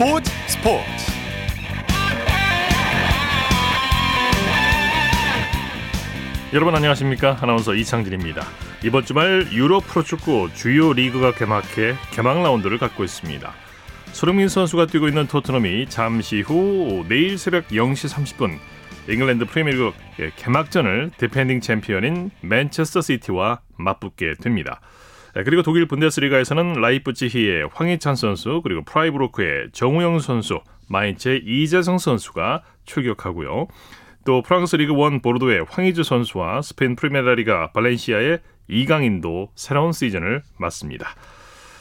스포츠 스포츠. 여러분 안녕하십니까? 아나운서 이창진입니다. 이번 주말 유럽 프로축구 주요 리그가 개막해 개막 라운드를 갖고 있습니다. 손흥민 선수가 뛰고 있는 토트넘이 잠시 후 내일 새벽 0시 30분 잉글랜드 프리미어리그 개막전을 디펜딩 챔피언인 맨체스터 시티와 맞붙게 됩니다. 그리고 독일 분데스리가에서는 라이프치히의 황희찬 선수 그리고 프라이부르크의 정우영 선수, 마인츠의 이재성 선수가 출격하고요. 또 프랑스 리그 원 보르도의 황의조 선수와 스페인 프리메라리가 발렌시아의 이강인도 새로운 시즌을 맞습니다.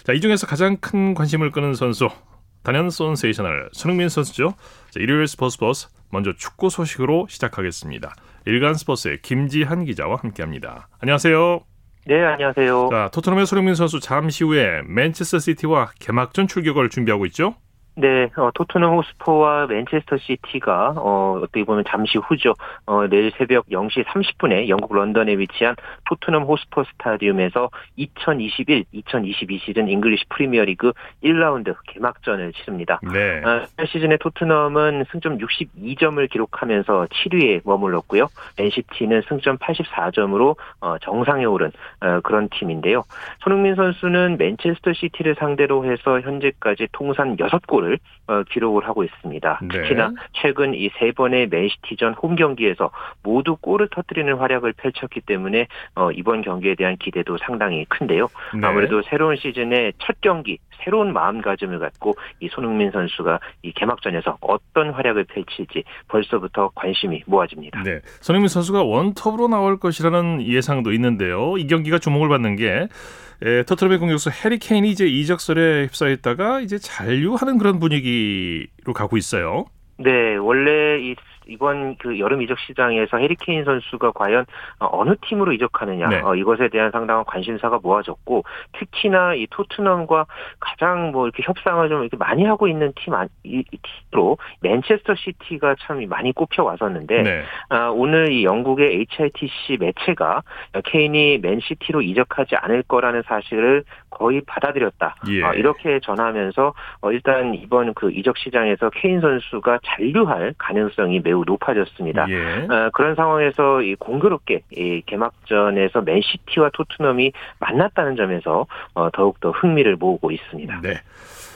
자, 이 중에서 가장 큰 관심을 끄는 선수 단연 손세이셔널 손흥민 선수죠. 자, 일요일 스포츠 버스 먼저 축구 소식으로 시작하겠습니다. 일간 스포츠의 김지한 기자와 함께합니다. 안녕하세요. 네, 안녕하세요. 자, 토트넘의 손흥민 선수 잠시 후에 맨체스터 시티와 개막전 출격을 준비하고 있죠? 네, 어, 토트넘 홋스퍼와 맨체스터 시티가 어, 어떻게 보면 잠시 후죠. 어, 내일 새벽 0시 30분에 영국 런던에 위치한 토트넘 홋스퍼 스타디움에서 2021-2022 시즌 잉글리시 프리미어리그 1라운드 개막전을 치릅니다. 네. 어, 시즌에 토트넘은 승점 62점을 기록하면서 7위에 머물렀고요. 맨시티는 승점 84점으로 어, 정상에 오른 어, 그런 팀인데요. 손흥민 선수는 맨체스터 시티를 상대로 해서 현재까지 통산 6골을 어, 기록을 하고 있습니다. 네. 특히나 최근 이 세 번의 맨시티전 홈 경기에서 모두 골을 터뜨리는 활약을 펼쳤기 때문에 어, 이번 경기에 대한 기대도 상당히 큰데요. 네. 아무래도 새로운 시즌의 첫 경기 새로운 마음가짐을 갖고 이 손흥민 선수가 이 개막전에서 어떤 활약을 펼칠지 벌써부터 관심이 모아집니다. 네. 손흥민 선수가 원톱으로 나올 것이라는 예상도 있는데요. 이 경기가 주목을 받는 게 에, 토트넘의 공격수 해리 케인이 이제 이적설에 휩싸였다가 이제 잔류하는 그런 분위기로 가고 있어요. 네, 원래 이 이번 그 여름 이적 시장에서 해리케인 선수가 과연 어, 어느 팀으로 이적하느냐 네. 어, 이것에 대한 상당한 관심사가 모아졌고 특히나 이 토트넘과 가장 뭐 이렇게 협상을 좀 이렇게 많이 하고 있는 팀 안- 이, 이 팀으로 맨체스터 시티가 참 많이 꼽혀 왔었는데 네. 아, 오늘 이 영국의 HITC 매체가 케인이 맨시티로 이적하지 않을 거라는 사실을 거의 받아들였다. 예. 아, 이렇게 전하면서 어, 일단 이번 그 이적 시장에서 케인 선수가 잔류할 가능성이 매우 높아졌습니다. 예. 어, 그런 상황에서 이 공교롭게 이 개막전에서 맨시티와 토트넘이 만났다는 점에서 어, 더욱더 흥미를 모으고 있습니다. 네.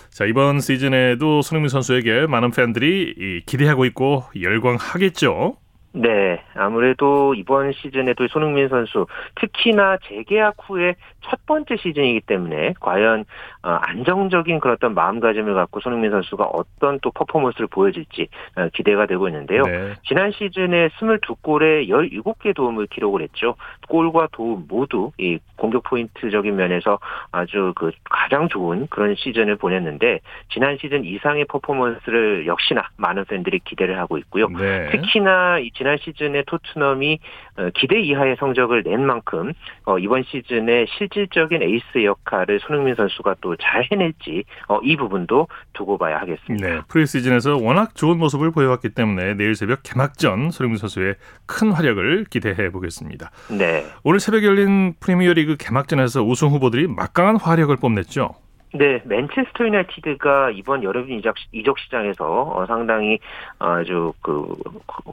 자, 이번 시즌에도 손흥민 선수에게 많은 팬들이 이, 기대하고 있고 열광하겠죠. 네, 아무래도 이번 시즌에도 손흥민 선수 특히나 재계약 후에 첫 번째 시즌이기 때문에 과연 어, 안정적인 그런 어떤 마음가짐을 갖고 손흥민 선수가 어떤 또 퍼포먼스를 보여줄지 어, 기대가 되고 있는데요. 네. 지난 시즌에 22골에 17개 도움을 기록을 했죠. 골과 도움 모두 이 공격 포인트적인 면에서 아주 그 가장 좋은 그런 시즌을 보냈는데 지난 시즌 이상의 퍼포먼스를 역시나 많은 팬들이 기대를 하고 있고요. 네. 특히나 이 지난 시즌에 토트넘이 어, 기대 이하의 성적을 낸 만큼 어, 이번 시즌에 실질적인 에이스 역할을 손흥민 선수가 또잘 해낼지 어, 이 부분도 두고 봐야 하겠습니다. 네, 프리시즌에서 워낙 좋은 모습을 보여왔기 때문에 내일 새벽 개막전 손흥민 선수의 큰 활약을 기대해 보겠습니다. 네. 오늘 새벽에 열린 프리미어리그 개막전에서 우승 후보들이 막강한 화력을 뽐냈죠. 네, 맨체스터 유나이티드가 이번 여름 이적, 이적 시장에서 어, 상당히 아주 그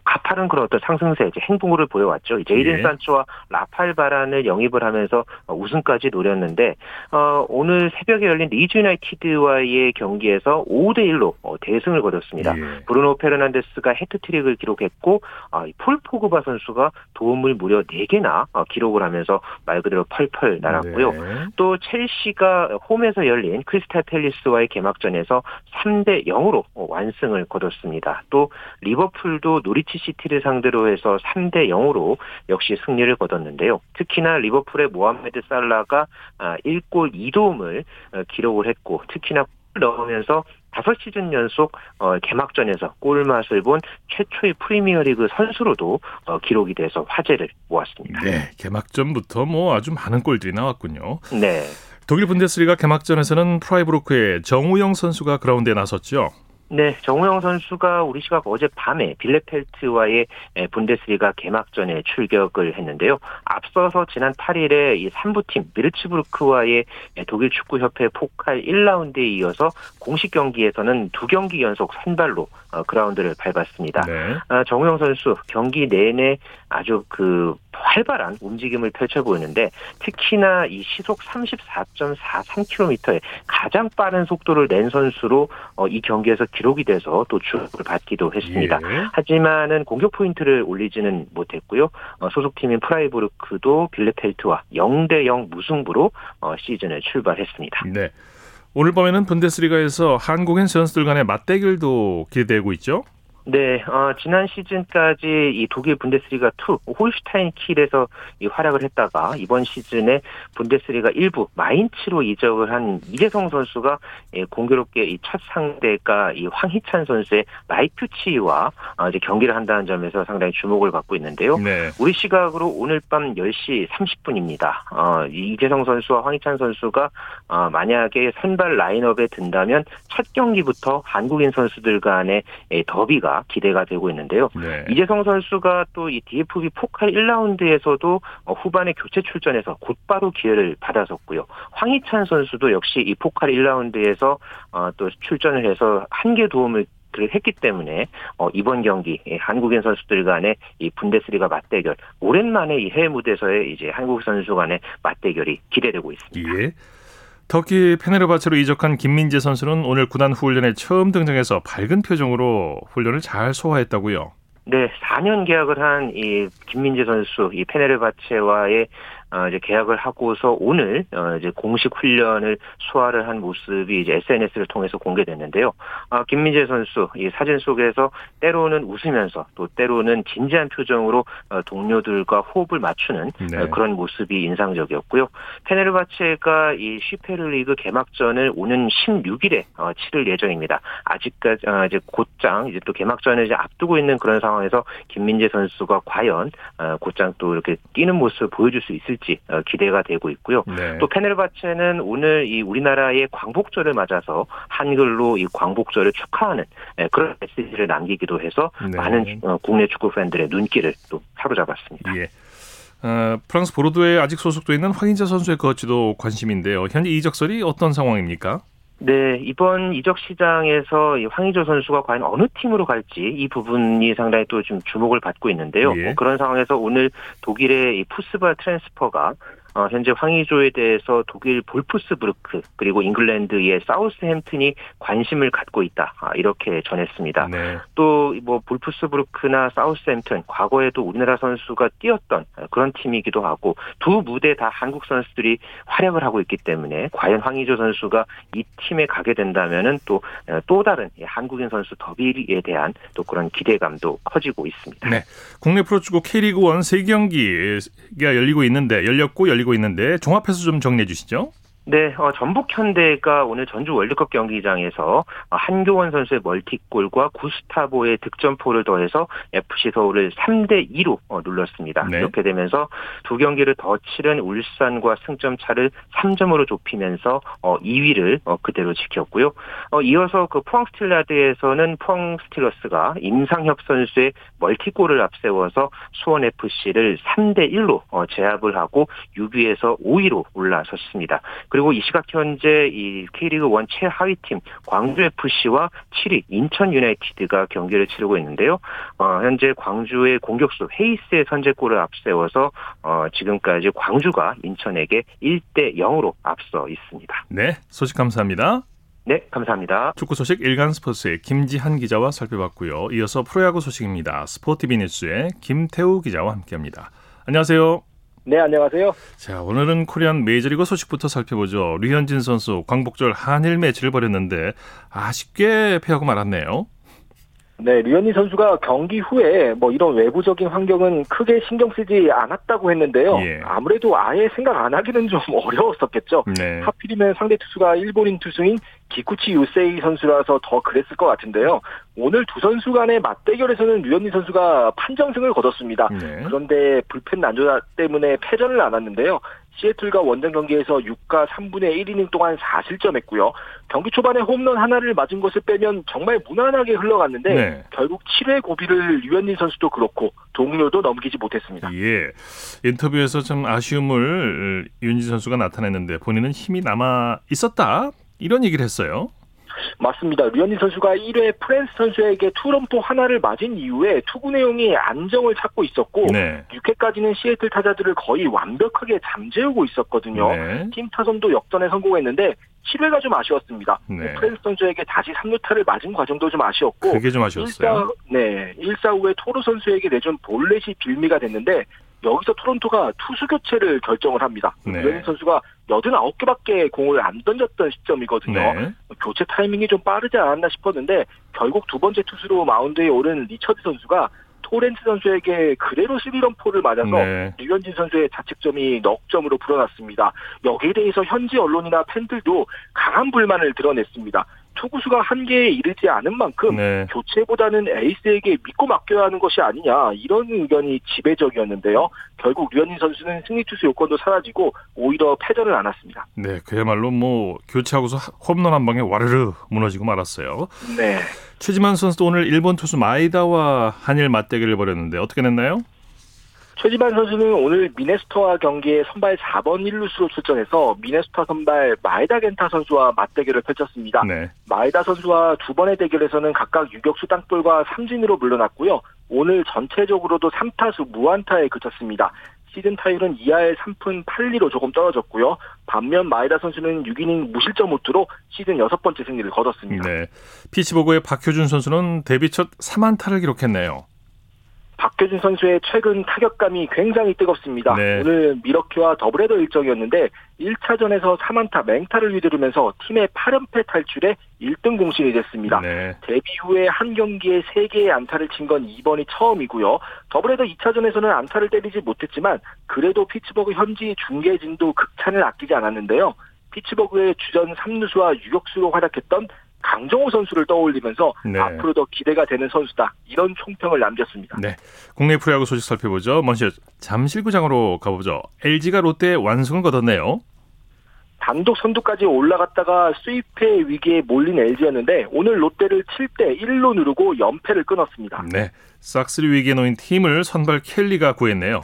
가파른 그런 어떤 상승세, 이제 행보를 보여왔죠. 이제 예. 제이든 산초와 라파엘 바란을 영입을 하면서 어, 우승까지 노렸는데 어, 오늘 새벽에 열린 리즈 유나이티드와의 경기에서 5대 1로 어, 대승을 거뒀습니다. 예. 브루노 페르난데스가 해트트릭을 기록했고 아, 이 폴 포그바 선수가 도움을 무려 4개나 어, 기록을 하면서 말 그대로 펄펄 날았고요. 네. 또 첼시가 홈에서 열린 크리스탈 팰리스와의 개막전에서 3대 0으로 완승을 거뒀습니다. 또 리버풀도 노리치 시티를 상대로 해서 3대 0으로 역시 승리를 거뒀는데요. 특히나 리버풀의 모하메드 살라가 1골 2도움을 어, 기록을 했고 특히나 넣으면서 다섯 시즌 연속 어, 개막전에서 골맛을 본 최초의 프리미어리그 선수로도 어, 기록이 돼서 화제를 모았습니다. 네, 개막전부터 뭐 아주 많은 골들이 나왔군요. 네. 독일 분데스리가 개막전에서는 프라이부르크의 정우영 선수가 그라운드에 나섰죠. 네, 정우영 선수가 우리 시각 어제 밤에 빌레펠트와의 분데스리가 개막전에 출격을 했는데요. 앞서서 지난 8일에 이 3부팀 뷔르츠부르크와의 독일 축구협회 포칼 1라운드에 이어서 공식 경기에서는 두 경기 연속 선발로 어, 그라운드를 밟았습니다. 네. 아, 정우영 선수 경기 내내 아주 그 활발한 움직임을 펼쳐 보이는데 특히나 이 시속 34.43km의 가장 빠른 속도를 낸 선수로 어, 이 경기에서 기록이 돼서 또 주목을 받기도 했습니다. 예. 하지만은 공격 포인트를 올리지는 못했고요. 어, 소속팀인 프라이부르크도 빌레펠트와 0대 0 무승부로 어, 시즌을 출발했습니다. 네. 오늘 밤에는 분데스리가에서 한국인 선수들 간의 맞대결도 기대되고 있죠? 네, 어, 지난 시즌까지 이 독일 분데스리가 2 홀슈타인 킬에서 이 활약을 했다가 이번 시즌에 분데스리가 1부 마인츠로 이적을 한 이재성 선수가 예, 공교롭게 이 첫 상대가 이 황희찬 선수의 라이프치와 어, 이제 경기를 한다는 점에서 상당히 주목을 받고 있는데요. 네. 우리 시각으로 오늘 밤 10시 30분입니다. 어, 이재성 선수와 황희찬 선수가 어, 만약에 선발 라인업에 든다면 첫 경기부터 한국인 선수들 간의 예, 더비가 기대가 되고 있는데요. 네. 이재성 선수가 또 이 DFB 포칼 1라운드에서도 어, 후반에 교체 출전해서 곧바로 기회를 받아섰고요. 황희찬 선수도 역시 이 포칼 1라운드에서 어, 또 출전을 해서 한 개 도움을 했기 때문에 어, 이번 경기 한국인 선수들 간의 이 분데스리가 맞대결 오랜만에 이 해외 무대에서의 이제 한국 선수 간의 맞대결이 기대되고 있습니다. 예. 터키 페네르바체로 이적한 김민재 선수는 오늘 구단 훈련에 처음 등장해서 밝은 표정으로 훈련을 잘 소화했다고요. 네, 4년 계약을 한 이 김민재 선수, 이 페네르바체와의 어, 이제 계약을 하고서 오늘 어, 이제 공식 훈련을 소화를 한 모습이 이제 SNS를 통해서 공개됐는데요. 아, 김민재 선수 이 사진 속에서 때로는 웃으면서 또 때로는 진지한 표정으로 어, 동료들과 호흡을 맞추는 네. 어, 그런 모습이 인상적이었고요. 페네르바체가 이 슈페르 리그 개막전을 오는 16일에 어, 치를 예정입니다. 아직까지 어, 이제 곧장 이제 또 개막전을 이제 앞두고 있는 그런 상황에서 김민재 선수가 과연 어, 곧장 또 이렇게 뛰는 모습을 보여줄 수 있을 있 을지 어, 기대가 되고 있고요. 네. 또 페네르바체는 오늘 이 우리나라의 광복절을 맞아서 한글로 이 광복절을 축하하는 예, 그런 메시지를 남기기도 해서 네. 많은 어, 국내 축구 팬들의 눈길을 또 사로잡았습니다. 예. 어, 프랑스 보르도에 아직 소속돼 있는 황인자 선수의 거치도 관심인데요. 현재 이적설이 어떤 상황입니까? 네, 이번 이적 시장에서 황희조 선수가 과연 어느 팀으로 갈지 이 부분이 상당히 또 좀 주목을 받고 있는데요. 예. 뭐 그런 상황에서 오늘 독일의 이 푸스발 트랜스퍼가 어, 현재 황의조에 대해서 독일 볼프스부르크 그리고 잉글랜드의 사우스햄튼이 관심을 갖고 있다 아, 이렇게 전했습니다. 네. 또 뭐 볼프스부르크나 사우스햄튼 과거에도 우리나라 선수가 뛰었던 그런 팀이기도 하고 두 무대 다 한국 선수들이 활약을 하고 있기 때문에 과연 황의조 선수가 이 팀에 가게 된다면은 또또 어, 또 다른 한국인 선수 더비에 대한 또 그런 기대감도 커지고 있습니다. 네. 국내 프로축구 K리그 1 3경기가 열리고 있는데 열렸고 열 열리고 있는데 종합해서 좀 정리해 주시죠. 네, 어, 전북 현대가 오늘 전주 월드컵 경기장에서 어, 한교원 선수의 멀티골과 구스타보의 득점포를 더해서 FC 서울을 3대 2로 어, 눌렀습니다. 네. 이렇게 되면서 두 경기를 더 치른 울산과 승점 차를 3점으로 좁히면서 어, 2위를 어, 그대로 지켰고요. 어, 이어서 그 포항 스틸야드에서는 포항 스틸러스가 임상협 선수의 멀티골을 앞세워서 수원 FC를 3대 1로 어, 제압을 하고 6위에서 5위로 올라섰습니다. 그리고 이 시각 현재 이 K리그 1 최하위 팀 광주 FC와 7위 인천 유나이티드가 경기를 치르고 있는데요. 어, 현재 광주의 공격수 헤이스의 선제골을 앞세워서 어, 지금까지 광주가 인천에게 1대 0으로 앞서 있습니다. 네, 소식 감사합니다. 네, 감사합니다. 축구 소식 일간 스포츠의 김지한 기자와 살펴봤고요. 이어서 프로야구 소식입니다. 스포티비 뉴스의 김태우 기자와 함께합니다. 안녕하세요. 네, 안녕하세요. 자, 오늘은 코리안 메이저리그 소식부터 살펴보죠. 류현진 선수 광복절 한일 매치를 벌였는데 아쉽게 패하고 말았네요. 네, 류현진 선수가 경기 후에 뭐 이런 외부적인 환경은 크게 신경 쓰지 않았다고 했는데요. 예. 아무래도 아예 생각 안 하기는 좀 어려웠었겠죠. 네. 하필이면 상대 투수가 일본인 투수인 기쿠치 유세이 선수라서 더 그랬을 것 같은데요. 오늘 두 선수 간의 맞대결에서는 류현진 선수가 판정승을 거뒀습니다. 네. 그런데 불펜 난조 때문에 패전을 안았는데요. 시애틀과 원정 경기에서 6가 3분의 1이닝 동안 4실점했고요. 경기 초반에 홈런 하나를 맞은 것을 빼면 정말 무난하게 흘러갔는데 네. 결국 7회 고비를 류현진 선수도 그렇고 동료도 넘기지 못했습니다. 예. 인터뷰에서 좀 아쉬움을 윤진 선수가 나타냈는데 본인은 힘이 남아 있었다 이런 얘기를 했어요. 맞습니다. 류현진 선수가 1회 프랜스 선수에게 투런포 하나를 맞은 이후에 투구 내용이 안정을 찾고 있었고 네. 6회까지는 시애틀 타자들을 거의 완벽하게 잠재우고 있었거든요. 네. 팀 타선도 역전에 성공했는데 7회가 좀 아쉬웠습니다. 네. 프랜스 선수에게 다시 3루타를 맞은 과정도 좀 아쉬웠고 그게 좀 아쉬웠어요. 1사, 네. 1사 후에 토르 선수에게 내준 볼넷이 빌미가 됐는데 여기서 토론토가 투수 교체를 결정을 합니다. 네. 류현진 선수가 89개밖에 공을 안 던졌던 시점이거든요. 네. 교체 타이밍이 좀 빠르지 않았나 싶었는데 결국 두 번째 투수로 마운드에 오른 리처드 선수가 토렌스 선수에게 그대로 스리런포를 맞아서 네. 류현진 선수의 자책점이 넉 점으로 불어났습니다. 여기에 대해서 현지 언론이나 팬들도 강한 불만을 드러냈습니다. 투구수가 한계에 이르지 않은 만큼 네. 교체보다는 에이스에게 믿고 맡겨야 하는 것이 아니냐 이런 의견이 지배적이었는데요. 결국 류현진 선수는 승리 투수 요건도 사라지고 오히려 패전을 안았습니다. 네, 그야말로 뭐 교체하고서 홈런 한 방에 와르르 무너지고 말았어요. 네. 최지만 선수도 오늘 일본 투수 마이다와 한일 맞대결을 벌였는데 어떻게 됐나요? 최지만 선수는 오늘 미네스터와 경기에 선발 4번 1루수로 출전해서 미네스터 선발 마에다 겐타 선수와 맞대결을 펼쳤습니다. 네. 마에다 선수와 두 번의 대결에서는 각각 유격수 땅볼과 삼진으로 물러났고요. 오늘 전체적으로도 3타수 무안타에 그쳤습니다. 시즌 타율은 2할 3푼 8리로 조금 떨어졌고요. 반면 마에다 선수는 6이닝 무실점 호투로 시즌 여섯 번째 승리를 거뒀습니다. 네. 피츠버그의 박효준 선수는 데뷔 첫 3안타를 기록했네요. 박효준 선수의 최근 타격감이 굉장히 뜨겁습니다. 네. 오늘 밀워키와 더블헤더 일정이었는데 1차전에서 3안타 맹타를 휘두르면서 팀의 8연패 탈출에 1등 공신이 됐습니다. 네. 데뷔 후에 한 경기에 3개의 안타를 친 건 이번이 처음이고요. 더블헤더 2차전에서는 안타를 때리지 못했지만 그래도 피츠버그 현지 중계진도 극찬을 아끼지 않았는데요. 피츠버그의 주전 3루수와 유격수로 활약했던 강정호 선수를 떠올리면서 네. 앞으로 더 기대가 되는 선수다 이런 총평을 남겼습니다. 네, 국내 프로야구 소식 살펴보죠. 먼저 잠실구장으로 가보죠. LG가 롯데 완승을 거뒀네요. 단독 선두까지 올라갔다가 스윕패 위기에 몰린 LG였는데 오늘 롯데를 7대 1로 누르고 연패를 끊었습니다. 네, 싹쓸이 위기에 놓인 팀을 선발 켈리가 구했네요.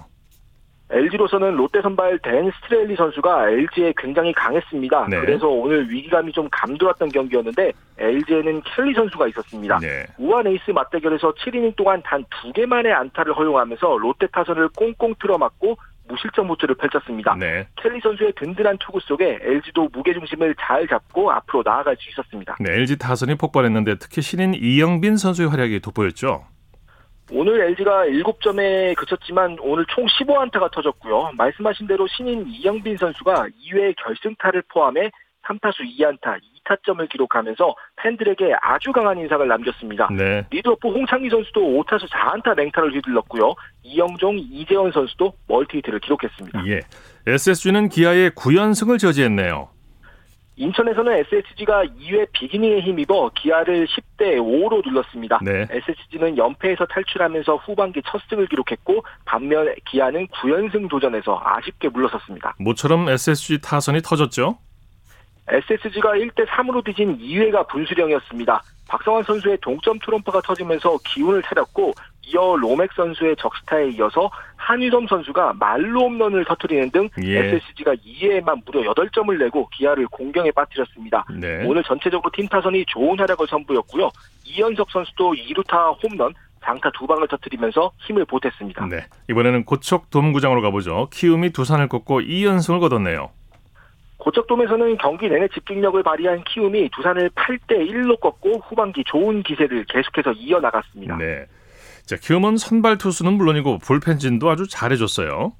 LG로서는 롯데 선발 댄 스트레일리 선수가 LG에 굉장히 강했습니다. 네. 그래서 오늘 위기감이 좀 감돌았던 경기였는데 LG에는 켈리 선수가 있었습니다. 네. 우완 에이스 맞대결에서 7이닝 동안 단 두 개만의 안타를 허용하면서 롯데 타선을 꽁꽁 틀어막고 무실점 호투를 펼쳤습니다. 네. 켈리 선수의 든든한 투구 속에 LG도 무게중심을 잘 잡고 앞으로 나아갈 수 있었습니다. 네, LG 타선이 폭발했는데 특히 신인 이영빈 선수의 활약이 돋보였죠. 오늘 LG가 7점에 그쳤지만 오늘 총 15안타가 터졌고요. 말씀하신 대로 신인 이영빈 선수가 2회 결승타를 포함해 3타수 2안타 2타점을 기록하면서 팬들에게 아주 강한 인상을 남겼습니다. 네. 리드오프 홍창기 선수도 5타수 4안타 맹타를 휘둘렀고요. 이형종, 이재원 선수도 멀티히트를 기록했습니다. 예. SSG는 기아의 9연승을 저지했네요. 인천에서는 SSG가 2회 빅이닝에 힘입어 기아를 10대 5로 눌렀습니다. 네. SSG는 연패에서 탈출하면서 후반기 첫 승을 기록했고 반면 기아는 9연승 도전에서 아쉽게 물러섰습니다. 모처럼 SSG 타선이 터졌죠? SSG가 1대 3으로 뒤진 2회가 분수령이었습니다. 박성한 선수의 동점 투런포가 터지면서 기운을 차렸고 이어 로맥 선수의 적시타에 이어서 한유섬 선수가 만루 홈런을 터뜨리는 등 예. SSG가 2회에만 무려 8점을 내고 기아를 곤경에 빠뜨렸습니다. 네. 오늘 전체적으로 팀 타선이 좋은 활약을 선보였고요. 이현석 선수도 2루타 홈런, 장타 두 방을 터뜨리면서 힘을 보탰습니다. 네. 이번에는 고척 돔구장으로 가보죠. 키움이 두산을 꺾고 2연승을 거뒀네요. 고척돔에서는 경기 내내 집중력을 발휘한 키움이 두산을 8대 1로 꺾고 후반기 좋은 기세를 계속해서 이어나갔습니다. 네. 자, 키움은 선발 투수는 물론이고 불펜진도 아주 잘해줬어요.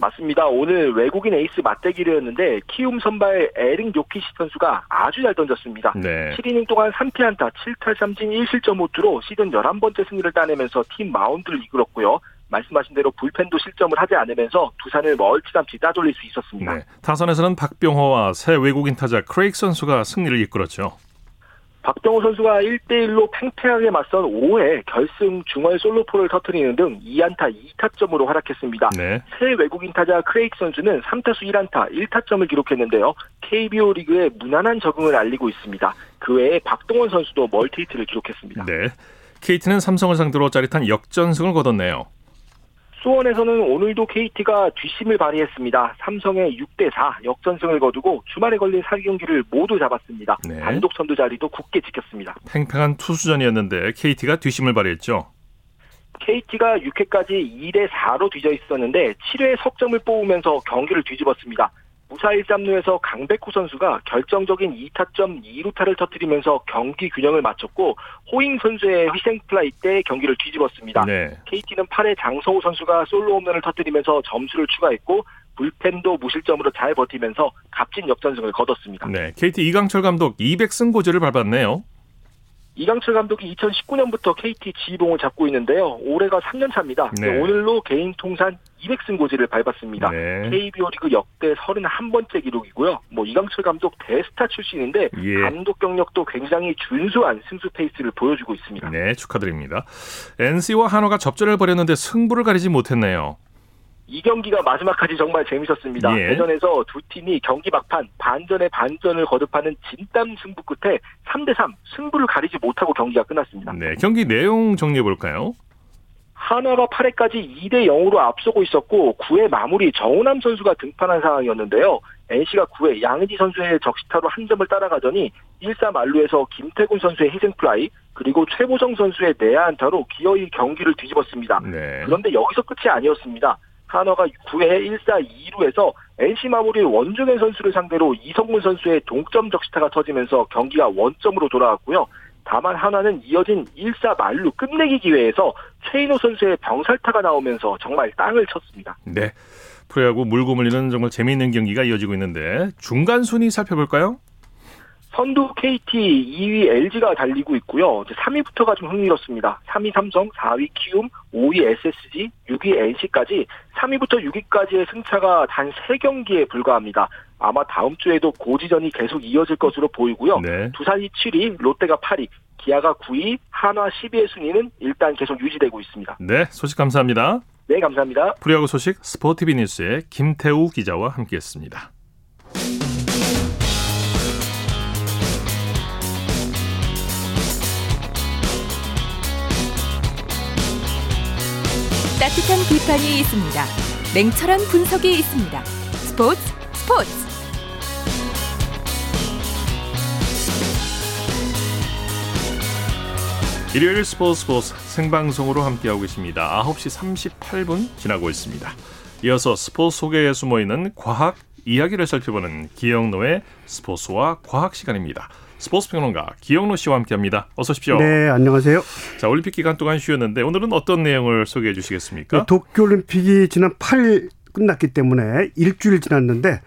맞습니다. 오늘 외국인 에이스 맞대결이었는데 키움 선발 에릭 요키시 선수가 아주 잘 던졌습니다. 네. 7이닝 동안 3피안타 7탈삼진 1실점 호투로 시즌 11번째 승리를 따내면서 팀 마운드를 이끌었고요. 말씀하신 대로 불펜도 실점을 하지 않으면서 두산을 멀찌감치 따돌릴 수 있었습니다. 네. 타선에서는 박병호와 새 외국인 타자 크레익 선수가 승리를 이끌었죠. 박병호 선수가 1대1로 팽팽하게 맞선 5회 결승 중월 솔로포를 터트리는 등 2안타 2타점으로 활약했습니다. 네. 새 외국인 타자 크레익 선수는 3타수 1안타 1타점을 기록했는데요. KBO 리그의 무난한 적응을 알리고 있습니다. 그 외에 박동원 선수도 멀티히트를 기록했습니다. 네. KT는 삼성을 상대로 짜릿한 역전승을 거뒀네요. 수원에서는 오늘도 KT가 뒷심을 발휘했습니다. 삼성의 6대4 역전승을 거두고 주말에 걸린 4경기를 모두 잡았습니다. 네. 단독 선두 자리도 굳게 지켰습니다. 팽팽한 투수전이었는데 KT가 뒷심을 발휘했죠. KT가 6회까지 2대4로 뒤져 있었는데 7회 석점을 뽑으면서 경기를 뒤집었습니다. 무사 1삼루에서 강백호 선수가 결정적인 2타점 2루타를 터뜨리면서 경기 균형을 맞췄고 호잉 선수의 희생 플라이 때 경기를 뒤집었습니다. 네. KT는 8회 장성우 선수가 솔로 홈런을 터뜨리면서 점수를 추가했고 불펜도 무실점으로 잘 버티면서 값진 역전승을 거뒀습니다. 네, KT 이강철 감독 200승 고지를 밟았네요. 이강철 감독이 2019년부터 KT 지휘봉을 잡고 있는데요. 올해가 3년 차입니다. 네. 오늘로 개인 통산 200승 고지를 밟았습니다. 네. KBO 리그 역대 31번째 기록이고요. 뭐 이강철 감독 대스타 출신인데 예. 감독 경력도 굉장히 준수한 승수 페이스를 보여주고 있습니다. 네, 축하드립니다. NC와 한화가 접전을 벌였는데 승부를 가리지 못했네요. 이 경기가 마지막까지 정말 재밌었습니다. 예. 대전에서 두 팀이 경기 막판 반전의 반전을 거듭하는 진땀 승부 끝에 3대3 승부를 가리지 못하고 경기가 끝났습니다. 네, 경기 내용 정리해 볼까요? 하나가 8회까지 2대 0으로 앞서고 있었고 9회 마무리 정우남 선수가 등판한 상황이었는데요. NC가 9회 양의지 선수의 적시타로 한 점을 따라가더니 1사 만루에서 김태군 선수의 희생플라이 그리고 최보정 선수의 내야 안타로 기어이 경기를 뒤집었습니다. 네. 그런데 여기서 끝이 아니었습니다. 한화가 9회 1사 2루에서 NC 마무리 원종현 선수를 상대로 이성문 선수의 동점 적시타가 터지면서 경기가 원점으로 돌아왔고요. 다만 하나는 이어진 1사 만루 끝내기 기회에서 최인호 선수의 병살타가 나오면서 정말 땅을 쳤습니다. 네. 프로야구 물고 물리는 정말 재미있는 경기가 이어지고 있는데 중간 순위 살펴볼까요? 선두 KT, 2위 LG가 달리고 있고요. 이제 3위부터가 좀 흥미롭습니다. 3위 삼성, 4위 키움, 5위 SSG, 6위 NC까지 3위부터 6위까지의 승차가 단 3경기에 불과합니다. 아마 다음 주에도 고지전이 계속 이어질 것으로 보이고요. 네. 두산이 7위, 롯데가 8위, 기아가 9위, 한화 10위의 순위는 일단 계속 유지되고 있습니다. 네, 소식 감사합니다. 네, 감사합니다. 프리야구 소식 스포티비 뉴스의 김태우 기자와 함께했습니다. 따뜻한 비판이 있습니다. 냉철한 분석이 있습니다. 스포츠 스포츠. 일요일 스포츠 스포츠 생방송으로 함께하고 계십니다. 9시 38분 지나고 있습니다. 이어서 스포츠 속에 숨어있는 과학 이야기를 살펴보는 기영노의 스포츠와 과학 시간입니다. 스포츠 평론가 기영로 씨와 함께합니다. 어서 오십시오. 네, 안녕하세요. 자, 올림픽 기간 동안 쉬었는데 오늘은 어떤 내용을 소개해 주시겠습니까? 네, 도쿄 올림픽이 지난 8일 끝났기 때문에 일주일 지났는데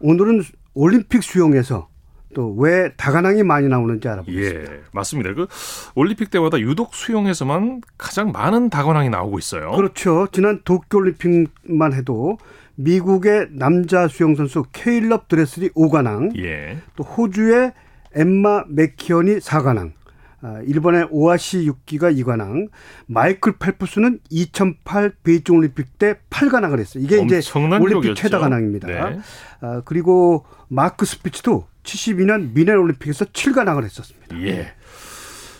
오늘은 올림픽 수영에서 또왜 다가낭이 많이 나오는지 알아보겠습니다. 예, 맞습니다. 그 올림픽 때마다 유독 수영에서만 가장 많은 다관왕이 나오고 있어요. 그렇죠. 지난 도쿄올림픽만 해도 미국의 남자 수영 선수 케일럽 드레스리 5관왕, 예. 또 호주의 엠마 맥키언이 4관왕, 아, 일본의 오아시 육기가 2관왕, 마이클 펠프스는 2008 베이징 올림픽 때 8관왕을 했어요. 이게 이제 올림픽 기록이었죠. 최다 관왕입니다. 네. 아, 그리고 마크 스피츠도 72년 뮌헨 올림픽에서 7관왕을 했었습니다. 예.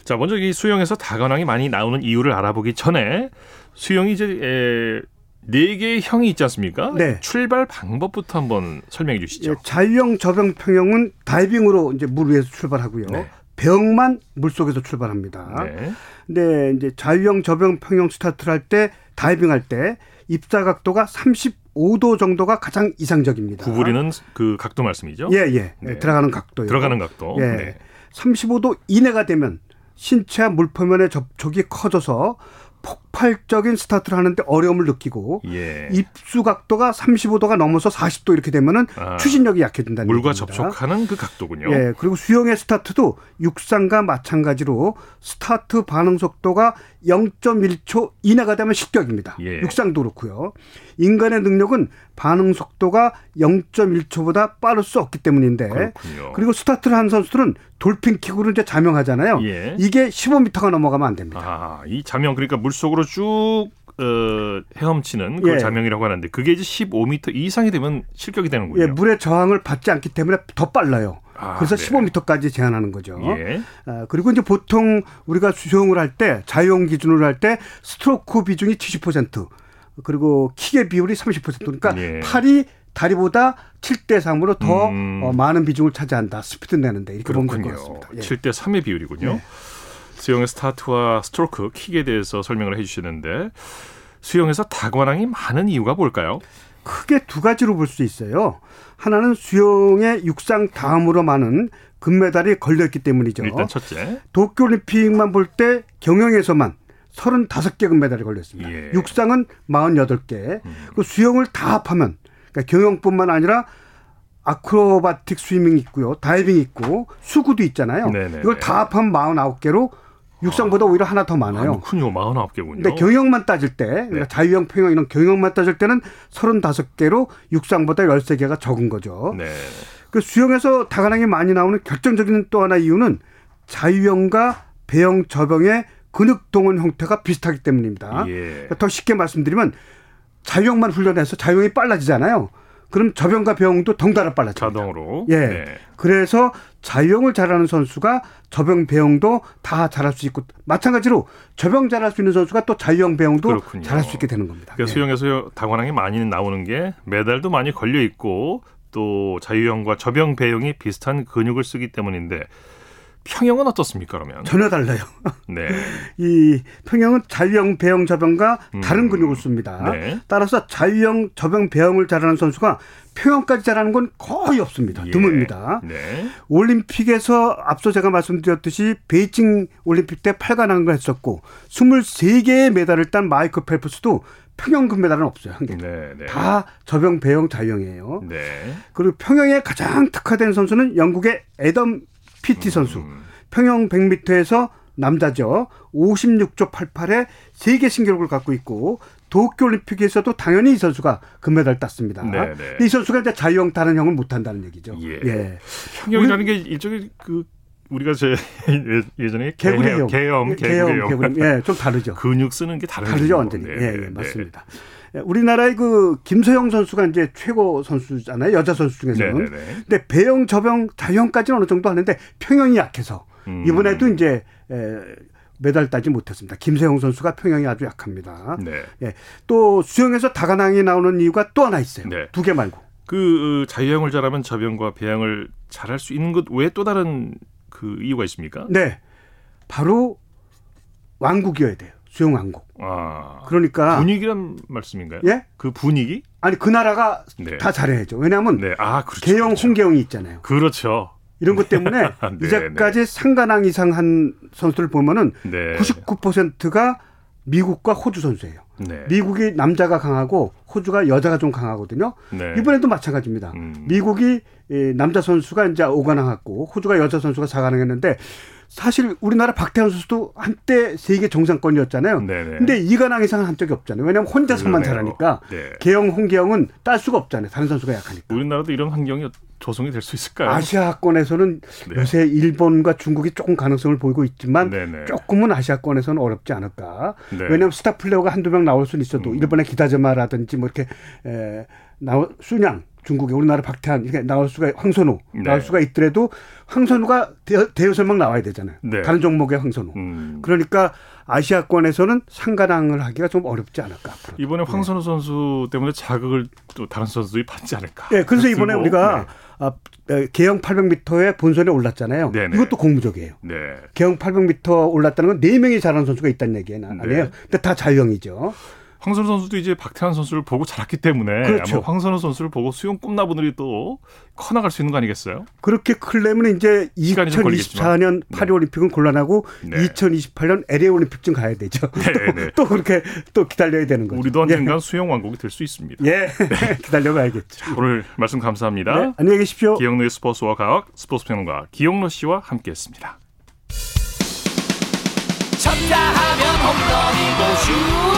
자, 먼저 이 수영에서 다관왕이 많이 나오는 이유를 알아보기 전에 수영이 이제 에, 네 개의 형이 있지 않습니까? 네. 출발 방법부터 한번 설명해 주시죠. 예, 자유형, 접영, 평영은 다이빙으로 이제 물 위에서 출발하고요. 네. 배영만 물 속에서 출발합니다. 네. 근데 이제 자유형, 접영, 평영 스타트를 할 때 다이빙 할 때 입사 각도가 35도 정도가 가장 이상적입니다. 구부리는 그 각도 말씀이죠? 예, 예. 네. 들어가는 각도요. 들어가는 각도. 예. 네. 35도 이내가 되면 신체와 물 표면의 접촉이 커져서 폭발적인 스타트를 하는데 어려움을 느끼고 예. 입수 각도가 35도가 넘어서 40도 이렇게 되면은 아, 추진력이 약해진다는 물과 얘기입니다. 접촉하는 그 각도군요. 예. 그리고 수영의 스타트도 육상과 마찬가지로 스타트 반응 속도가 0.1초 이내가 되면 실격입니다. 예. 육상도 그렇고요. 인간의 능력은 반응 속도가 0.1초보다 빠를 수 없기 때문인데 그렇군요. 그리고 스타트를 한 선수들은 돌핀 킥으로 이제 자명하잖아요. 예. 이게 15m가 넘어가면 안 됩니다. 아, 이 자명 그러니까 물속으로 쭉 어, 헤엄치는 그 예. 자명이라고 하는데 그게 이제 15m 이상이 되면 실격이 되는군요. 예, 물의 저항을 받지 않기 때문에 더 빨라요. 아, 그래서 네. 15m까지 제한하는 거죠. 예. 아, 그리고 이제 보통 우리가 수영을 할 때 자유형 기준으로 할 때 스트로크 비중이 70% 그리고 킥의 비율이 30% 그러니까 예. 팔이 다리보다 7대 3으로 더 음. 어, 많은 비중을 차지한다. 스피드 내는데 이렇게 보면 될 것 같습니다. 예. 7대 3의 비율이군요. 예. 수영의 스타트와 스트로크 킥에 대해서 설명을 해 주시는데 수영에서 다관왕이 많은 이유가 뭘까요? 크게 두 가지로 볼 수 있어요. 하나는 수영의 육상 다음으로 많은 금메달이 걸려있기 때문이죠. 일단 첫째. 도쿄올림픽만 볼 때 경영에서만 35개 금메달이 걸렸습니다. 예. 육상은 48개. 음. 그 수영을 다 합하면 그러니까 경영뿐만 아니라 아크로바틱 스위밍 있고요. 다이빙 있고 수구도 있잖아요. 네네네. 이걸 다 합하면 49개로 육상보다 아. 오히려 하나 더 많아요. 아, 그렇군요. 49개군요. 근데 경영만 따질 때, 그러니까 네. 자유형, 평형 이런 경영만 따질 때는 35개로 육상보다 13개가 적은 거죠. 네. 그 수영에서 다가랑이 많이 나오는 결정적인 또 하나 이유는 자유형과 배영, 저병의 근육 동원 형태가 비슷하기 때문입니다. 예. 그러니까 더 쉽게 말씀드리면 자유형만 훈련해서 자유형이 빨라지잖아요. 그럼 저병과 병도 덩달아 빨라집니다. 자동으로. 예. 네. 그래서 자유형을 잘하는 선수가 저병 배영도 다 잘할 수 있고 마찬가지로 저병 잘할 수 있는 선수가 또 자유형 배영도 그렇군요. 잘할 수 있게 되는 겁니다. 그러니까 예. 수영에서 당원항이 많이 나오는 게 메달도 많이 걸려 있고 또 자유형과 저병 배영이 비슷한 근육을 쓰기 때문인데 평형은 어떻습니까, 그러면? 전혀 달라요. 네. 이 평형은 자유형, 배영, 저병과 다른 음. 근육을 씁니다. 네. 따라서 자유형, 저병, 배영을 잘하는 선수가 평형까지 잘하는 건 거의 없습니다. 예. 드뭅니다. 네. 올림픽에서 앞서 제가 말씀드렸듯이 베이징 올림픽 때 8관왕을 했었고 23개의 메달을 딴 마이클 펠프스도 평형 금메달은 없어요. 한 개. 네, 네. 다 저병, 배영, 자유형이에요. 네. 그리고 평형에 가장 특화된 선수는 영국의 에덤 PT 선수. 음. 평영 100m에서 남자죠. 56조 88의 세계 신기록을 갖고 있고 도쿄올림픽에서도 당연히 이 선수가 금메달 땄습니다. 네네. 네. 이 선수가 이제 자유형 다른 형을 못한다는 얘기죠. 예. 예. 평형이라는 게 일종의 그 우리가 제 예전에 개구리형, 개염, 개구리형, 개구리 예, 좀 다르죠. 근육 쓰는 게 다르죠. 다르죠, 완전히. 네, 예, 예, 네. 맞습니다. 네. 우리나라의 그 김서영 선수가 이제 최고 선수잖아요. 여자 선수 중에서는. 네네네. 네, 네. 근데 배영, 저병, 자형까지는 어느 정도 하는데 평형이 약해서 음. 이번에도 이제 에, 메달 따지 못했습니다. 김세영 선수가 평형이 아주 약합니다. 네. 예. 또 수영에서 다가낭이 나오는 이유가 또 하나 있어요. 네. 두개 말고. 그 어, 자유형을 잘하면 저병과 배영을 잘할 수 있는 것 외에 또 다른 그 이유가 있습니까? 네. 바로 왕국이어야 돼요. 수용 왕국. 아. 그러니까 분위기란 말씀인가요? 예? 그 분위기? 아니 그 나라가 네. 다 잘해야죠. 왜냐하면 네. 아, 그렇죠, 개영 그렇죠. 홍계영이 있잖아요. 그렇죠. 이런 것 때문에 네, 이제까지 네. 상관왕 이상 한 선수를 보면은 네. 99%가 미국과 호주 선수예요. 네. 미국이 남자가 강하고 호주가 여자가 좀 강하거든요. 네. 이번에도 마찬가지입니다. 음. 미국이 남자 선수가 이제 5관왕 했고 호주가 여자 선수가 4관왕 했는데 사실 우리나라 박태환 선수도 한때 세계 정상권이었잖아요. 네네. 근데 이관왕 이상은 한 적이 없잖아요. 왜냐하면 혼자서만 잘하니까 네. 개영, 홍계영은 딸 수가 없잖아요. 다른 선수가 약하니까. 우리나라도 이런 환경이 조성이 될 수 있을까요? 아시아권에서는 네. 요새 일본과 중국이 조금 가능성을 보이고 있지만 네네. 조금은 아시아권에서는 어렵지 않을까. 네. 왜냐하면 스타 플레이어가 한두 명 나올 수는 있어도 음. 일본의 기다즈마라든지 뭐 이렇게 에, 나오 순양 중국에 우리나라 박태환 이렇게 나올 수가 황선우 네. 나올 수가 있더라도 황선우가 대여섯 명 나와야 되잖아요. 네. 다른 종목의 황선우. 음. 그러니까 아시아권에서는 상가랑을 하기가 좀 어렵지 않을까. 앞으로. 이번에 네. 황선우 네. 선수 때문에 자극을 또 다른 선수들이 받지 않을까. 네, 그래서 이번에 우리가 네. 아, 개영 800m에 본선에 올랐잖아요. 네네. 이것도 공무적이에요. 네. 개영 800m 올랐다는 건 4명이 잘하는 선수가 있다는 얘기예요. 아니에요. 네. 근데 다 자유형이죠. 황선우 선수도 이제 박태환 선수를 보고 자랐기 때문에 그렇죠. 황선우 선수를 보고 수영 꿈나무들이 또 커나갈 수 있는 거 아니겠어요? 그렇게 클려면 이제 2024년 파리 올림픽은 곤란하고 네. 2028년 LA 올림픽쯤 가야 되죠. 네, 또, 네. 또, 그렇게 또 기다려야 되는 거죠. 우리도 언젠간 예. 수영 왕국이 될 수 있습니다. 예, 기다려봐야겠죠. 오늘 말씀 감사합니다. 네, 안녕히 계십시오. 기영로의 스포츠와 과학 스포츠 평론가 기영로 씨와 함께했습니다. 쳤다 하면 홈런이고 슛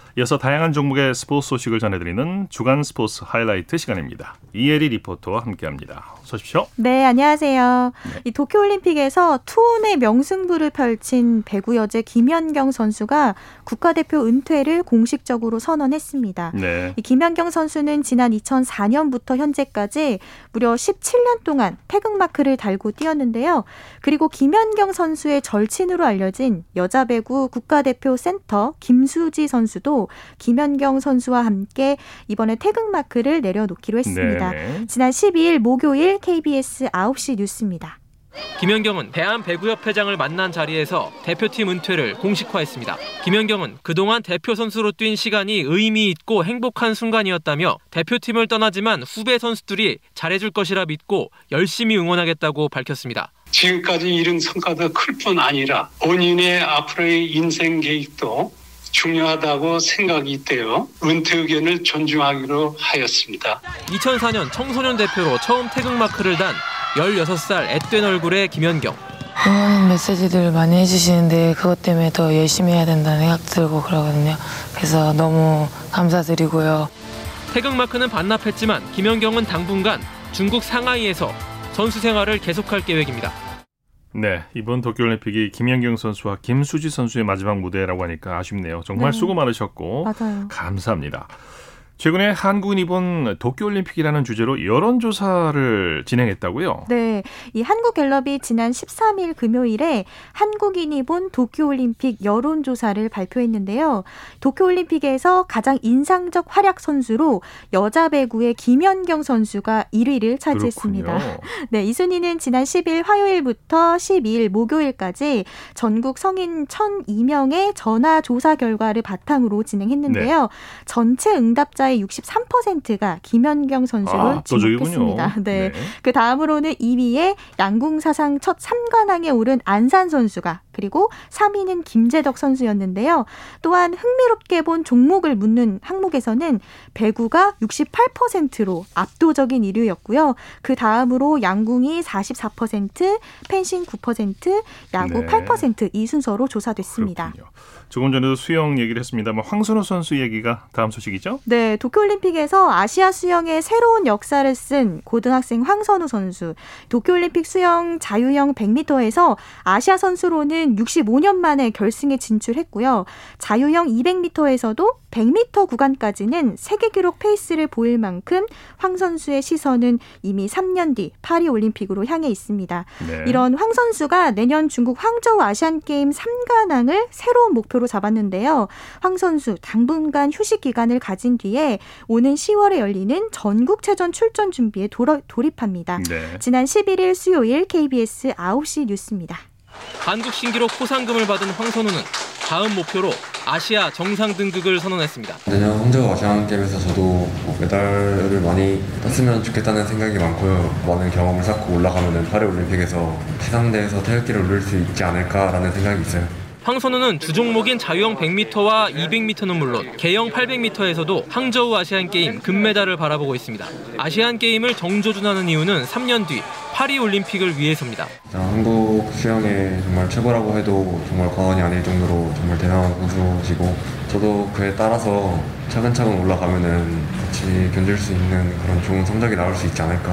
이어서 다양한 종목의 스포츠 소식을 전해드리는 주간 스포츠 하이라이트 시간입니다. 이혜리 리포터와 함께합니다. 어서 오십시오. 네, 안녕하세요. 네. 이 도쿄올림픽에서 투혼의 명승부를 펼친 배구 여제 김연경 선수가 국가대표 은퇴를 공식적으로 선언했습니다. 네. 이 김연경 선수는 지난 2004년부터 현재까지 무려 17년 동안 태극마크를 달고 뛰었는데요. 그리고 김연경 선수의 절친으로 알려진 여자 배구 국가대표 센터 김수지 선수도 김연경 선수와 함께 이번에 태극 마크를 내려놓기로 했습니다. 네네. 지난 12일 목요일 KBS 9시 뉴스입니다. 김연경은 대한배구협회장을 만난 자리에서 대표팀 은퇴를 공식화했습니다. 김연경은 그동안 대표 선수로 뛴 시간이 의미 있고 행복한 순간이었다며 대표팀을 떠나지만 후배 선수들이 잘해줄 것이라 믿고 열심히 응원하겠다고 밝혔습니다. 지금까지 이룬 성과도 클 뿐 아니라 본인의 앞으로의 인생 계획도 중요하다고 생각이 되어 은퇴 의견을 존중하기로 하였습니다. 2004년 청소년 대표로 처음 태극마크를 단 16살 앳된 얼굴의 김연경. 응원 메시지들 많이 해주시는데 그것 때문에 더 열심히 해야 된다는 생각 들고 그러거든요. 그래서 너무 감사드리고요. 태극마크는 반납했지만 김연경은 당분간 중국 상하이에서 선수 생활을 계속할 계획입니다. 네, 이번 도쿄올림픽이 김연경 선수와 김수지 선수의 마지막 무대라고 하니까 아쉽네요. 정말 네. 수고 많으셨고 맞아요. 감사합니다. 최근에 한국인 이번 도쿄올림픽이라는 주제로 여론조사를 진행했다고요? 네. 이 한국갤럽이 지난 13일 금요일에 한국인이 본 도쿄올림픽 여론조사를 발표했는데요. 도쿄올림픽에서 가장 인상적 활약 선수로 여자 배구의 김연경 선수가 1위를 차지했습니다. 그렇군요. 네. 이 순위는 지난 10일 화요일부터 12일 목요일까지 전국 성인 1,002명의 전화 조사 결과를 바탕으로 진행했는데요. 네. 전체 응답자 응답자의 63%가 김연경 선수를 아, 지목했습니다. 네. 네. 그 다음으로는 2위에 양궁 사상 첫 3관왕에 오른 안산 선수가 그리고 3위는 김재덕 선수였는데요. 또한 흥미롭게 본 종목을 묻는 항목에서는 배구가 68%로 압도적인 1위였고요. 그 다음으로 양궁이 44%, 펜싱 9%, 야구 네. 8%이 순서로 조사됐습니다. 그렇군요. 조금 전에도 수영 얘기를 했습니다만 황선우 선수 얘기가 다음 소식이죠? 네, 도쿄올림픽에서 아시아 수영의 새로운 역사를 쓴 고등학생 황선우 선수. 도쿄올림픽 수영 자유형 100m에서 아시아 선수로는 65년 만에 결승에 진출했고요. 자유형 200m에서도 100m 구간까지는 세계 기록 페이스를 보일 만큼 황 선수의 시선은 이미 3년 뒤 파리 올림픽으로 향해 있습니다. 네. 이런 황 선수가 내년 중국 황저우 아시안 게임 3관왕을 새로운 목표로 잡았는데요. 황 선수 당분간 휴식 기간을 가진 뒤에 오는 10월에 열리는 전국체전 출전 준비에 돌입합니다. 네. 지난 11일 수요일 KBS 9시 뉴스입니다. 한국 신기록 포상금을 받은 황선우는 다음 목표로 아시아 정상 등극을 선언했습니다. 내년 홍저 아시안 게임에서 저도 뭐 메달을 많이 땄으면 좋겠다는 생각이 많고요. 많은 경험을 쌓고 올라가면 파리 올림픽에서 최상대에서 태극기를 올릴 수 있지 않을까라는 생각이 있어요. 황선우는 주 종목인 자유형 100m와 200m는 물론 개형 800m에서도 항저우 아시안 게임 금메달을 바라보고 있습니다. 아시안 게임을 정조준하는 이유는 3년 뒤 파리 올림픽을 위해서입니다. 한국 수영의 정말 최고라고 해도 정말 과언이 아닐 정도로 정말 대단한 고수시고 저도 그에 따라서 차근차근 올라가면은 같이 견딜 수 있는 그런 좋은 성적이 나올 수 있지 않을까.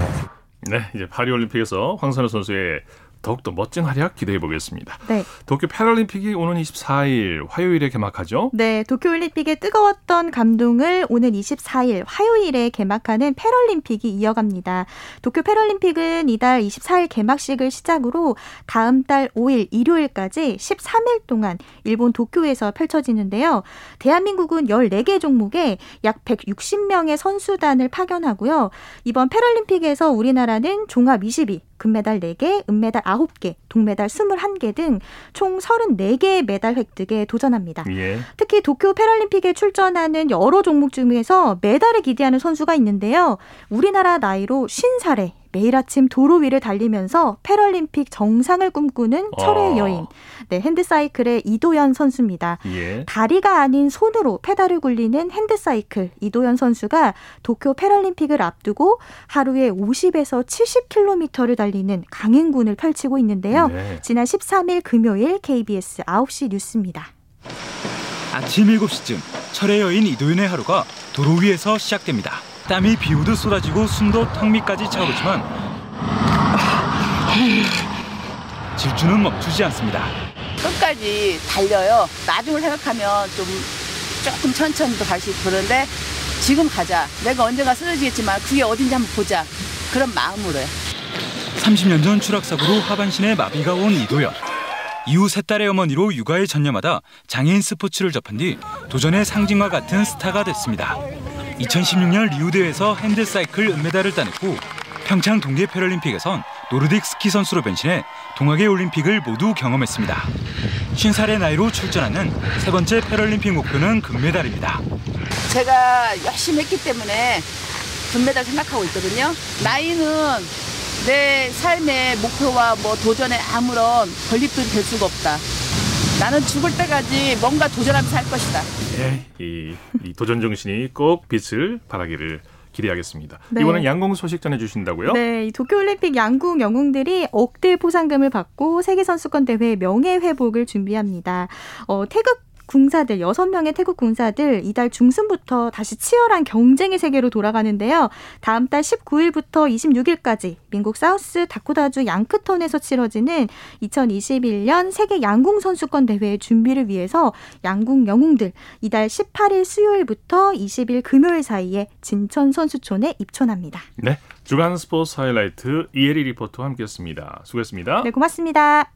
네, 이제 파리 올림픽에서 황선우 선수의 더욱더 멋진 활약 기대해 보겠습니다. 네. 도쿄 패럴림픽이 오는 24일 화요일에 개막하죠? 네, 도쿄올림픽의 뜨거웠던 감동을 오는 24일 화요일에 개막하는 패럴림픽이 이어갑니다. 도쿄 패럴림픽은 이달 24일 개막식을 시작으로 다음 달 5일 일요일까지 13일 동안 일본 도쿄에서 펼쳐지는데요. 대한민국은 14개 종목에 약 160명의 선수단을 파견하고요. 이번 패럴림픽에서 우리나라는 종합 22, 금메달 4개, 은메달 9개, 동메달 21개 등 총 34개의 메달 획득에 도전합니다. 예. 특히 도쿄 패럴림픽에 출전하는 여러 종목 중에서 메달을 기대하는 선수가 있는데요. 우리나라 나이로 50살에 매일 아침 도로 위를 달리면서 패럴림픽 정상을 꿈꾸는 철의 어. 여인. 네, 핸드사이클의 이도현 선수입니다. 예. 다리가 아닌 손으로 페달을 굴리는 핸드사이클 이도현 선수가 도쿄 패럴림픽을 앞두고 하루에 50에서 70km를 달리는 강행군을 펼치고 있는데요. 네. 지난 13일 금요일 KBS 9시 뉴스입니다. 아침 7시쯤 철의 여인 이도현의 하루가 도로 위에서 시작됩니다. 땀이 비오듯 쏟아지고 숨도 턱 밑까지 차오르지만 질주는 멈추지 않습니다. 끝까지 달려요. 나중을 생각하면 좀 조금 갈수 있고 그런데 지금 가자. 내가 언젠가 쓰러지겠지만 그게 어딘지 한번 보자. 그런 마음으로요. 30년 전 추락사고로 하반신에 마비가 온 이도연. 이후 세 딸의 어머니로 육아에 전념하다 장애인 스포츠를 접한 뒤 도전의 상징과 같은 스타가 됐습니다. 2016년 리우대회에서 핸드사이클 은메달을 따냈고 평창 동계 패럴림픽에선 노르딕 스키 선수로 변신해 동하계 올림픽을 모두 경험했습니다. 50살의 나이로 출전하는 세 번째 패럴림픽 목표는 금메달입니다. 제가 열심히 했기 때문에 금메달 생각하고 있거든요. 나이는 내 삶의 목표와 뭐 도전에 아무런 걸림돌이 될 수가 없다. 나는 죽을 때까지 뭔가 도전하면서 할 것이다. 네, 이, 이 도전 정신이 꼭 빛을 발하기를 기대하겠습니다. 네. 이번엔 양궁 소식 전해주신다고요? 네, 도쿄올림픽 양궁 영웅들이 억대 포상금을 받고 세계선수권 대회 명예 회복을 준비합니다. 어, 태극 궁사들 여섯 명의 태국 궁사들 이달 중순부터 다시 치열한 경쟁의 세계로 돌아가는데요. 다음 달 19일부터 26일까지 미국 사우스 다코다주 양크턴에서 치러지는 2021년 세계 양궁 선수권 대회의 준비를 위해서 양궁 영웅들 이달 18일 수요일부터 20일 금요일 사이에 진천 선수촌에 입촌합니다. 네. 주간 스포츠 하이라이트 이혜리 리포터와 함께했습니다. 수고했습니다. 네, 고맙습니다.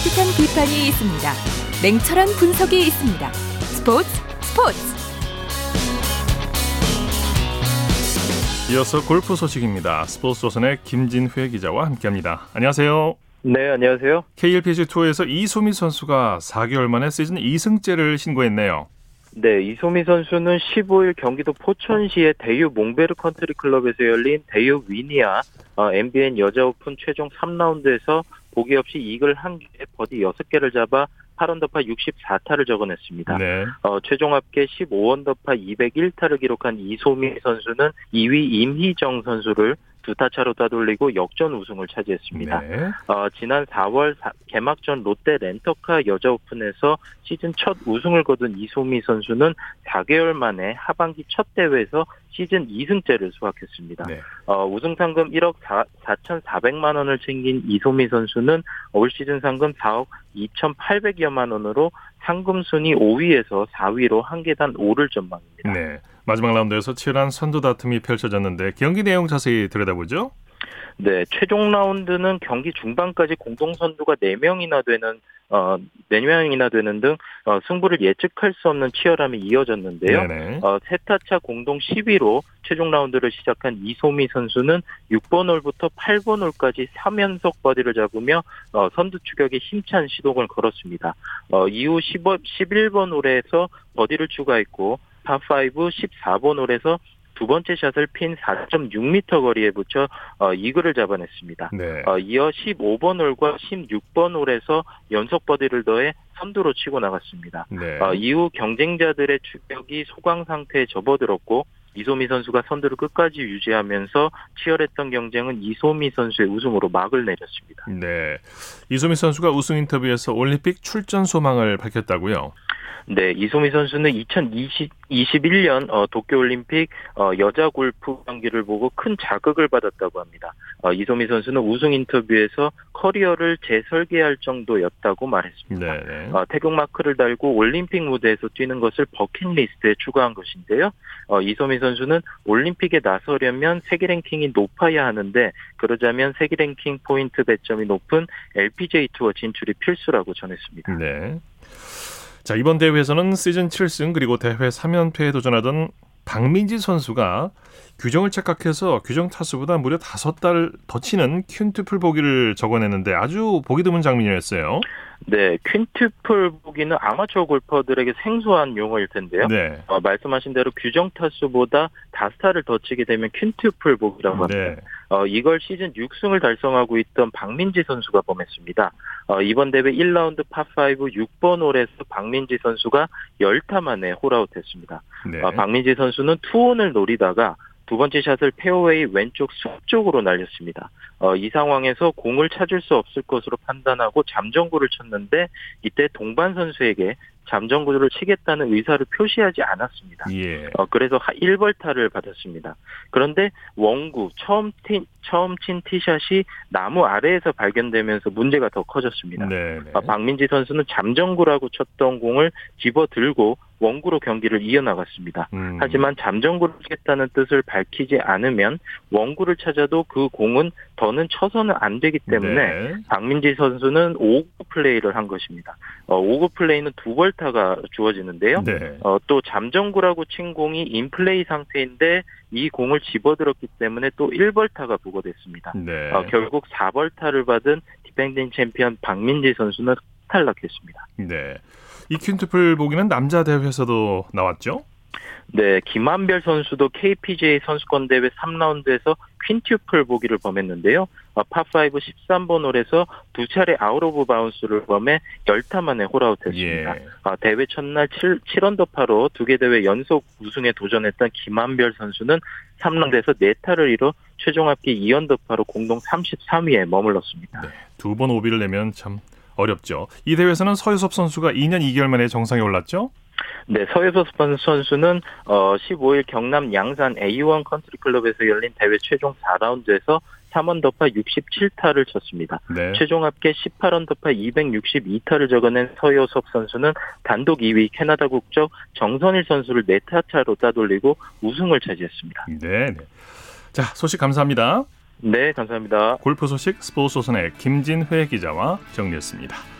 따뜻한 비판이 있습니다. 냉철한 분석이 있습니다. 스포츠 스포츠. 이어서 골프 소식입니다. 스포츠 조선의 김진회 기자와 함께합니다. 안녕하세요. 네, 안녕하세요. KLPGA 투어에서 이소미 선수가 4개월 만에 시즌 2승째를 신고했네요. 네, 이소미 선수는 15일 경기도 포천시의 대유 몽베르 컨트리 클럽에서 열린 대유 위니아 어, MBN 여자 오픈 최종 3라운드에서 보기 없이 이글 1개, 버디 6개를 잡아 8언더파 64타를 적어냈습니다. 네. 어, 최종 합계 15언더파 201타를 기록한 이소미 선수는 2위 임희정 선수를 두 타 차로 따돌리고 역전 우승을 차지했습니다. 네. 어, 지난 4월 사, 개막전 롯데 렌터카 여자 오픈에서 시즌 첫 우승을 거둔 이소미 선수는 4개월 만에 하반기 첫 대회에서 시즌 2승째를 수확했습니다. 네. 어, 우승 상금 1억 4, 4,400만 원을 챙긴 이소미 선수는 올 시즌 상금 4억 2,800여만 원으로 상금 순위 5위에서 4위로 한 계단 오를 전망입니다. 네. 마지막 라운드에서 치열한 선두 다툼이 펼쳐졌는데 경기 내용 자세히 들여다보죠. 네, 최종 라운드는 경기 중반까지 공동 선두가 4명이나 되는 어, 4명이나 되는 등 어, 승부를 예측할 수 없는 치열함이 이어졌는데요. 네네. 어, 세타차 공동 10위로 최종 라운드를 시작한 이소미 선수는 6번 홀부터 8번 홀까지 3연속 버디를 잡으며 어, 선두 추격에 힘찬 시동을 걸었습니다. 어, 이후 10, 11번 홀에서 버디를 추가했고 파5 14번 홀에서 두 번째 샷을 핀 4.6m 거리에 붙여 어, 이글을 잡아냈습니다. 네. 어, 이어 15번 홀과 16번 홀에서 연속 버디를 더해 선두로 치고 나갔습니다. 네. 어, 이후 경쟁자들의 추격이 소강 상태에 접어들었고 이소미 선수가 선두를 끝까지 유지하면서 치열했던 경쟁은 이소미 선수의 우승으로 막을 내렸습니다. 네. 이소미 선수가 우승 인터뷰에서 올림픽 출전 소망을 밝혔다고요? 네, 이소미 선수는 2021년 어, 도쿄올림픽 어, 여자 골프 경기를 보고 큰 자극을 받았다고 합니다. 어, 이소미 선수는 우승 인터뷰에서 커리어를 재설계할 정도였다고 말했습니다. 네, 네. 어, 태극 마크를 달고 올림픽 무대에서 뛰는 것을 버킷리스트에 추가한 것인데요. 어, 이소미 선수는 올림픽에 나서려면 세계 랭킹이 높아야 하는데 그러자면 세계 랭킹 포인트 배점이 높은 LPGA 투어 진출이 필수라고 전했습니다. 네. 자, 이번 대회에서는 시즌 7승 그리고 대회 3연패에 도전하던 박민지 선수가 규정을 착각해서 규정 타수보다 무려 다섯 달 더 치는 퀸투플 보기를 적어냈는데 아주 보기 드문 장면이었어요. 네, 퀸투플 보기는 아마추어 골퍼들에게 생소한 용어일 텐데요. 네. 어, 말씀하신 대로 규정 타수보다 다섯 타를 더 치게 되면 퀸투플 보기라고 합니다. 네. 어, 이걸 시즌 6승을 달성하고 있던 박민지 선수가 범했습니다. 어, 이번 대회 1라운드 파5 6번 홀에서 박민지 선수가 10타 만에 홀아웃했습니다. 네. 어, 박민지 선수는 투온을 노리다가 두 번째 샷을 페어웨이 왼쪽 숲 쪽으로 날렸습니다. 어, 이 상황에서 공을 찾을 수 없을 것으로 판단하고 잠정구를 쳤는데 이때 동반 선수에게 잠정구를 치겠다는 의사를 표시하지 않았습니다. 예. 어, 그래서 1벌타를 받았습니다. 그런데 원구 처음 티, 처음 친 티샷이 나무 아래에서 발견되면서 문제가 더 커졌습니다. 어, 박민지 선수는 잠정구라고 쳤던 공을 집어 들고 원구로 경기를 이어나갔습니다. 음. 하지만 잠정구를 치겠다는 뜻을 밝히지 않으면 원구를 찾아도 그 공은 더는 쳐서는 안 되기 때문에 네. 박민지 선수는 오구 플레이를 한 것입니다. 어, 오구 플레이는 두 벌타가 주어지는데요. 네. 어, 또 잠정구라고 친 공이 인플레이 상태인데 이 공을 집어들었기 때문에 또 1벌타가 부과됐습니다. 네. 어, 결국 4벌타를 받은 디펜딩 챔피언 박민지 선수는 탈락했습니다. 네. 이 quintuple 보기는 남자 대회에서도 나왔죠? 네, 김한별 선수도 KPGA 선수권 대회 3라운드에서 quintuple 보기를 범했는데요. 파5 13번 홀에서 두 차례 out of bounds를 범해 10타 만에 홀아웃했습니다. 예. 아, 대회 첫날 7, 7언더파로 두 개 대회 연속 우승에 도전했던 김한별 선수는 3라운드에서 4타를 잃어 최종 합계 2언더파로 공동 33위에 머물렀습니다. 네, 두 번 OB를 내면 참 어렵죠. 이 대회에서는 서요섭 선수가 2년 2개월 만에 정상에 올랐죠? 네, 서요섭 선수는 어 15일 경남 양산 A1 컨트리 클럽에서 열린 대회 최종 4라운드에서 3언더파 67타를 쳤습니다. 네. 최종 합계 18언더파 262타를 적어낸 서요섭 선수는 단독 2위 캐나다 국적 정선일 선수를 4타 차로 따돌리고 우승을 차지했습니다. 네. 네. 자, 소식 감사합니다. 네, 감사합니다. 골프 소식 스포츠 조선의 김진회 기자와 정리했습니다.